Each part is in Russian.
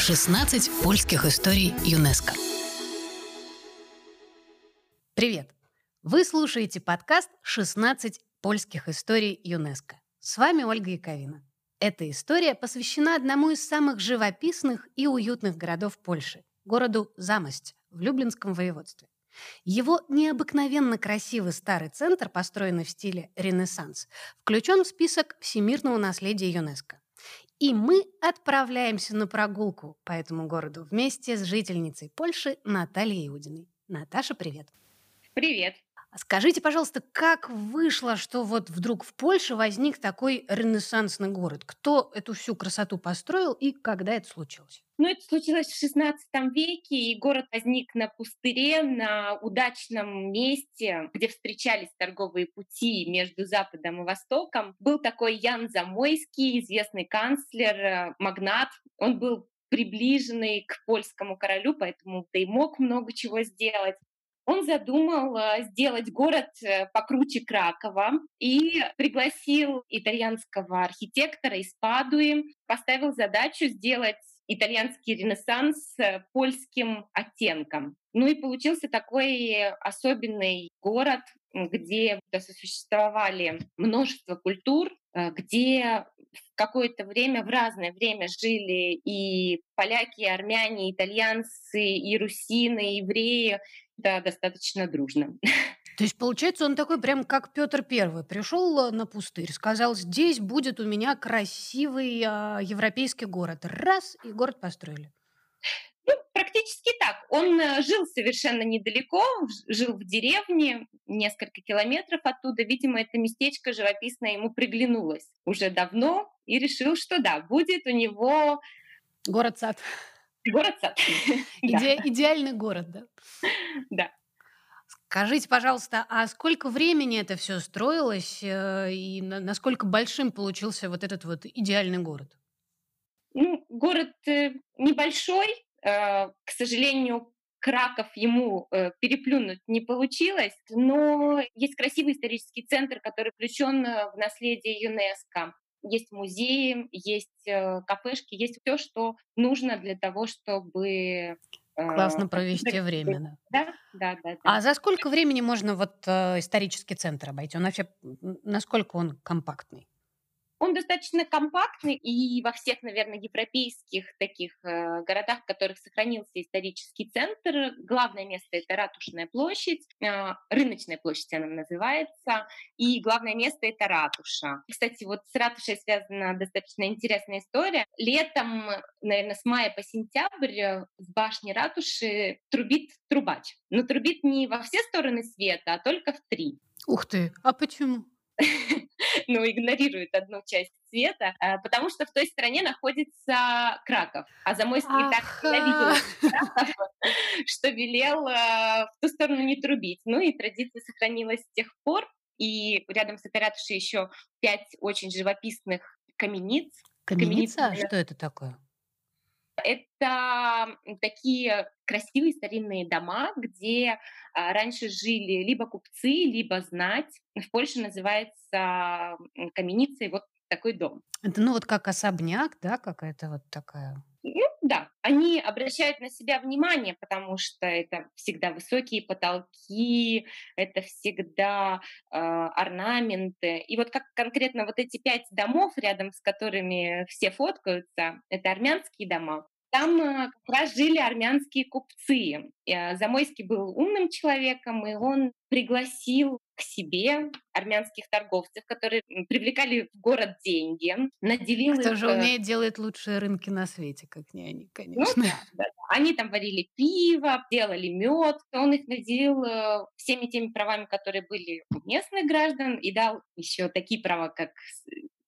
16 польских историй ЮНЕСКО. Привет! Вы слушаете подкаст «16 польских историй ЮНЕСКО». С вами Ольга Яковина. Эта история посвящена одному из самых живописных и уютных городов Польши – городу Замость в Люблинском воеводстве. Его необыкновенно красивый старый центр, построенный в стиле Ренессанс, включен в список всемирного наследия ЮНЕСКО. И мы отправляемся на прогулку по этому городу вместе с жительницей Польши Натальей Иудиной. Наташа, привет. Привет. Скажите, пожалуйста, как вышло, что вот вдруг в Польше возник такой ренессансный город? Кто эту всю красоту построил и когда это случилось? Ну, это случилось в XVI веке, и город возник на пустыре, на удачном месте, где встречались торговые пути между Западом и Востоком. Был такой Ян Замойский, известный канцлер, э, магнат. Он был приближенный к польскому королю, поэтому и мог много чего сделать он задумал э, сделать город э, покруче Кракова и пригласил итальянского архитектора из Падуи, поставил задачу сделать итальянский ренессанс с польским оттенком. Ну и получился такой особенный город, где существовали множество культур, э, где какое-то время, в разное время жили и поляки, и армяне, и итальянцы, и русины, и евреи, да, достаточно дружно. То есть, получается, он такой прям как Петр Первый. Пришел э, на пустырь, сказал, здесь будет у меня красивый э, европейский город. Раз, и город построили. Ну, практически так. Он э, жил совершенно недалеко, жил в деревне, несколько километров оттуда. Видимо, это местечко живописное ему приглянулось уже давно и решил, что да, будет у него... Город-сад. Город-сад. Иде- идеальный город, да? Да. Скажите, пожалуйста, а сколько времени это все строилось э, и насколько большим получился вот этот вот идеальный город? Ну, город э, небольшой, к сожалению, Краков ему переплюнуть не получилось, но есть красивый исторический центр, который включен в наследие ЮНЕСКо есть музеи, есть э, кафешки, есть все, что нужно для того, чтобы э, Классно провести время, да. Да, да, да. А за сколько времени можно вот э, исторический центр обойти? Он вообще, насколько он компактный? Он достаточно компактный, и во всех, наверное, европейских таких э, городах, в которых сохранился исторический центр, главное место — это Ратушная площадь, э, рыночная площадь она называется, и главное место — это ратуша. Кстати, вот с ратушей связана достаточно интересная история. Летом, наверное, с мая по сентябрь с башни ратуши трубит трубач. Но трубит не во все стороны света, а только в три. Ух ты, а почему? ну, игнорирует одну часть света, а, потому что в той стране находится Краков. А Замойский Ах. так ненавидел что велел а, в ту сторону не трубить. Ну и традиция сохранилась с тех пор. И рядом с этой ратушей еще пять очень живописных камениц. Каменица? Каменица что это такое? Это такие красивые старинные дома, где а, раньше жили либо купцы, либо знать. В Польше называется каменицей вот такой дом. Это ну вот как особняк, да, какая-то вот такая ну да, они обращают на себя внимание, потому что это всегда высокие потолки, это всегда э, орнаменты. И вот как конкретно вот эти пять домов, рядом с которыми все фоткаются, это армянские дома. Там э, как раз жили армянские купцы. Э, Замойский был умным человеком, и он пригласил к себе армянских торговцев, которые привлекали в город деньги, наделил Кто их... же э, умеет делать лучшие рынки на свете, как не они, ну конечно. Ну, да, да. Они там варили пиво, делали мед, он их наделил всеми теми правами, которые были у местных граждан, и дал еще такие права, как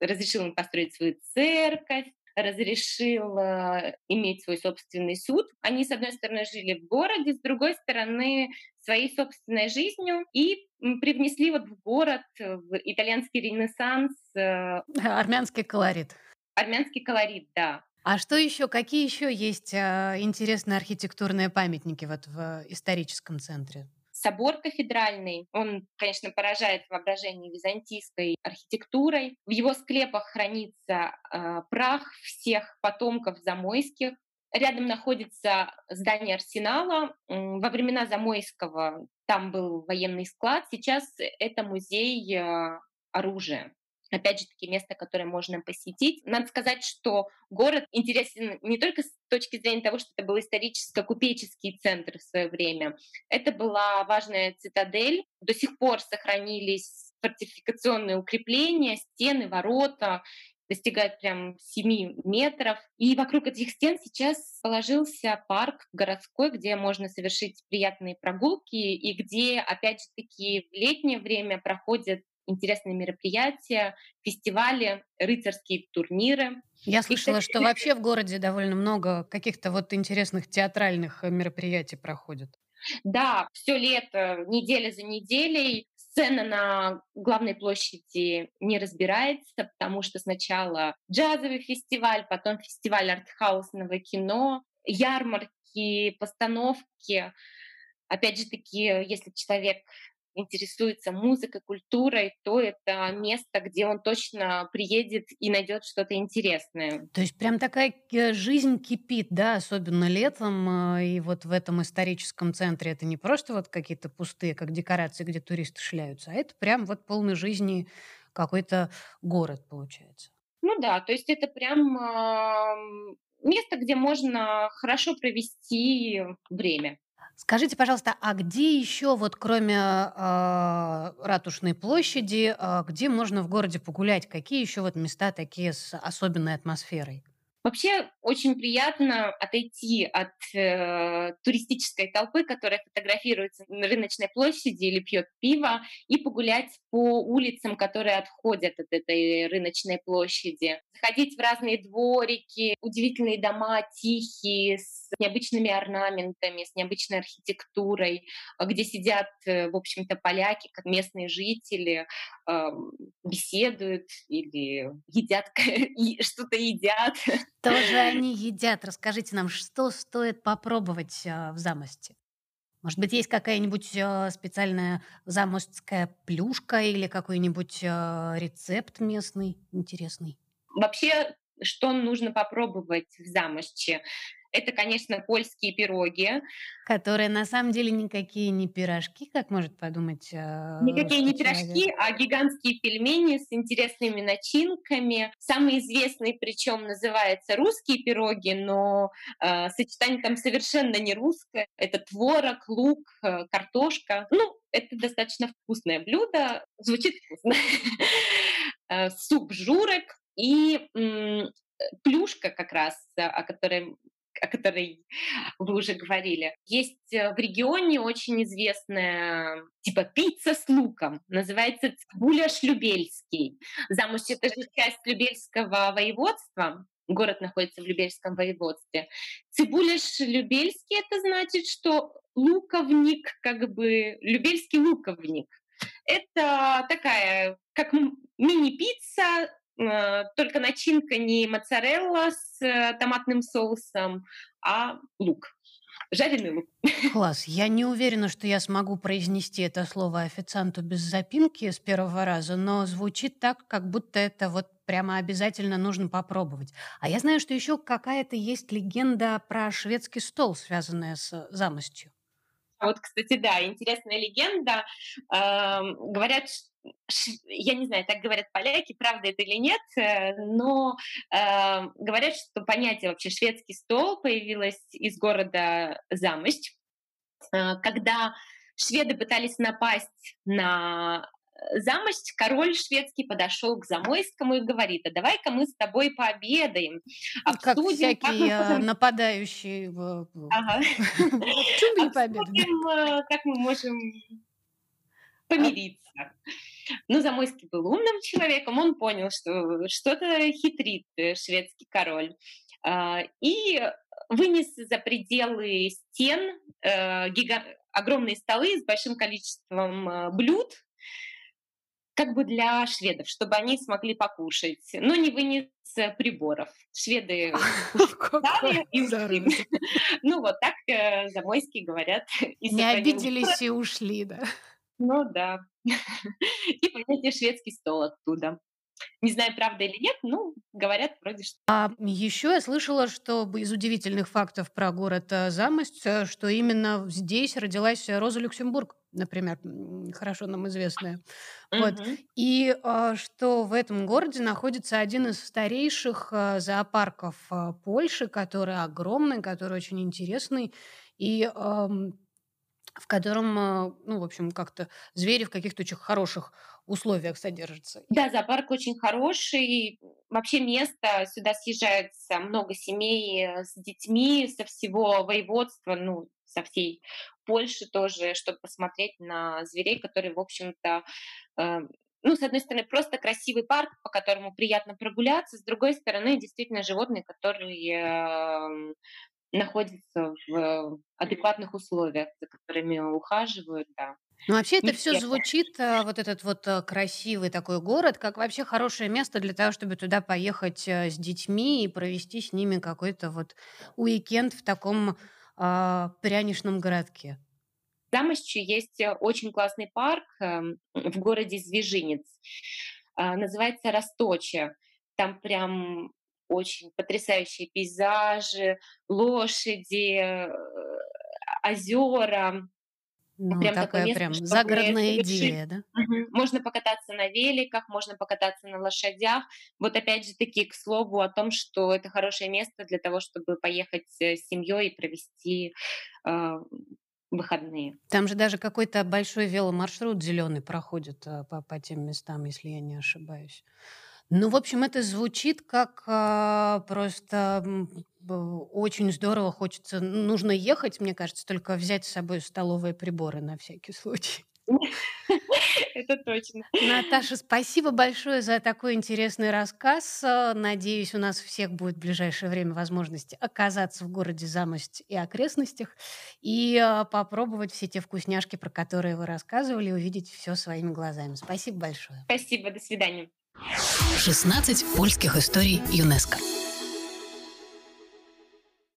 разрешил им построить свою церковь, разрешил э, иметь свой собственный суд. Они, с одной стороны, жили в городе, с другой стороны, своей собственной жизнью и привнесли вот в город, в итальянский ренессанс. Э, армянский колорит. Армянский колорит, да. А что еще, какие еще есть э, интересные архитектурные памятники вот в историческом центре? Собор кафедральный, он, конечно, поражает воображение византийской архитектурой. В его склепах хранится э, прах всех потомков замойских, Рядом находится здание арсенала. Во времена Замойского там был военный склад. Сейчас это музей э, оружия опять же таки, место, которое можно посетить. Надо сказать, что город интересен не только с точки зрения того, что это был историческо-купеческий центр в свое время. Это была важная цитадель. До сих пор сохранились фортификационные укрепления, стены, ворота, достигают прям 7 метров. И вокруг этих стен сейчас положился парк городской, где можно совершить приятные прогулки и где, опять же таки, в летнее время проходят интересные мероприятия, фестивали, рыцарские турниры. Я слышала, и, что вообще в городе довольно много каких-то вот интересных театральных э, мероприятий проходит. Да, все лето, неделя за неделей. Сцена на главной площади не разбирается, потому что сначала джазовый фестиваль, потом фестиваль артхаусного кино, ярмарки, постановки. Опять же таки, если человек интересуется музыкой, культурой, то это место, где он точно приедет и найдет что-то интересное. То есть прям такая жизнь кипит, да, особенно летом. Э, и вот в этом историческом центре это не просто вот какие-то пустые, как декорации, где туристы шляются, а это прям вот полной жизни какой-то город получается. Ну да, то есть это прям э, место, где можно хорошо провести время. Скажите, пожалуйста, а где еще, вот кроме э, Ратушной площади, э, где можно в городе погулять? Какие еще вот места такие с особенной атмосферой? Вообще очень приятно отойти от э, туристической толпы, которая фотографируется на рыночной площади или пьет пиво, и погулять по улицам, которые отходят от этой рыночной площади. Заходить в разные дворики, удивительные дома, тихие, с необычными орнаментами, с необычной архитектурой, где сидят, э, в общем-то, поляки, как местные жители, беседуют или едят, что-то едят. Тоже они едят? Расскажите нам, что стоит попробовать а, в Замосте? Может быть, есть какая-нибудь а, специальная замостская плюшка или какой-нибудь а, рецепт местный интересный? Вообще, что нужно попробовать в Замосче? Это, конечно, польские пироги. Которые на самом деле никакие не пирожки, как может подумать э, Никакие не пирожки, а гигантские пельмени с интересными начинками. Самый известный, причем называется русские пироги, но э, сочетание там совершенно не русское. Это творог, лук, э, картошка. Ну, это достаточно вкусное блюдо. Звучит вкусно. Э, суп журок и плюшка как раз, о которой о которой вы уже говорили. Есть э, в регионе очень известная типа пицца с луком, называется Цибуля Шлюбельский. Замуж это же часть Любельского воеводства, город находится в Любельском воеводстве. Цибуля Шлюбельский это значит, что луковник, как бы Любельский луковник. Это такая, как мини-пицца только начинка не моцарелла с э, томатным соусом, а лук. Жареный лук. Класс. Я не уверена, что я смогу произнести это слово официанту без запинки с первого раза, но звучит так, как будто это вот прямо обязательно нужно попробовать. А я знаю, что еще какая-то есть легенда про шведский стол, связанная с замостью. Вот, кстати, да, интересная легенда. Э, говорят, я не знаю, так говорят поляки, правда это или нет, э, но э, говорят, что понятие вообще шведский стол появилось из города Замощ, э, когда шведы пытались напасть на Замощ, король шведский подошел к Замойскому и говорит, а давай-ка мы с тобой пообедаем, обсудим, как всякие как мы можем... нападающие. Ага. Обсудим, как мы можем помириться. Но Замойский был умным человеком, он понял, что что-то хитрит э, шведский король. А, и вынес за пределы стен э, огромные столы с большим количеством э, блюд, как бы для шведов, чтобы они смогли покушать, но не вынес приборов. Шведы и ушли. Ну вот так Замойский говорят. Не обиделись и ушли, да? Ну да. И понятие шведский стол оттуда. Не знаю, правда или нет, но говорят вроде что. А еще я слышала, что из удивительных фактов про город э, Замость, э, что именно здесь родилась Роза Люксембург, например, хорошо нам известная. Вот. Мгм. И а, что в этом городе находится один из старейших а, зоопарков а, Польши, который огромный, который очень интересный. И в котором, ну, в общем, как-то звери в каких-то очень хороших условиях содержатся. Да, зоопарк очень хороший. Вообще место, сюда съезжается много семей э, с детьми со всего воеводства, ну, со всей Польши тоже, чтобы посмотреть на зверей, которые, в общем-то, э, ну, с одной стороны, просто красивый парк, по которому приятно прогуляться, с другой стороны, действительно, животные, которые эм, находятся в адекватных условиях, за которыми ухаживают, да. Ну, вообще это все звучит, вот этот вот красивый такой город, как вообще хорошее место для того, чтобы туда поехать с детьми и провести с ними какой-то вот уикенд в таком а, пряничном городке. В Замощу есть э, очень классный парк эм, в городе Звежинец. А, Называется Росточе. Там прям очень потрясающие пейзажи, лошади, озера. Ну, Прям такое место, прям загородная идиллия, да? Можно покататься на великах, можно покататься на лошадях. Вот опять же таки, к слову о том, что это хорошее место для того, чтобы поехать э, с семьей и провести а, выходные. Там же даже какой-то большой веломаршрут зеленый проходит а, по, по тем местам, если я не ошибаюсь. Ну, в общем, это звучит как а, просто очень здорово. Хочется, нужно ехать, мне кажется, только взять с собой столовые приборы на всякий случай. Это точно. Наташа, спасибо большое за такой интересный рассказ. Э, Надеюсь, у нас всех будет в ближайшее время возможность оказаться в городе Замость и окрестностях и э, попробовать все те вкусняшки, про которые вы рассказывали, увидеть все своими глазами. Спасибо большое. Спасибо, до свидания. 16 польских историй ЮНЕСКО.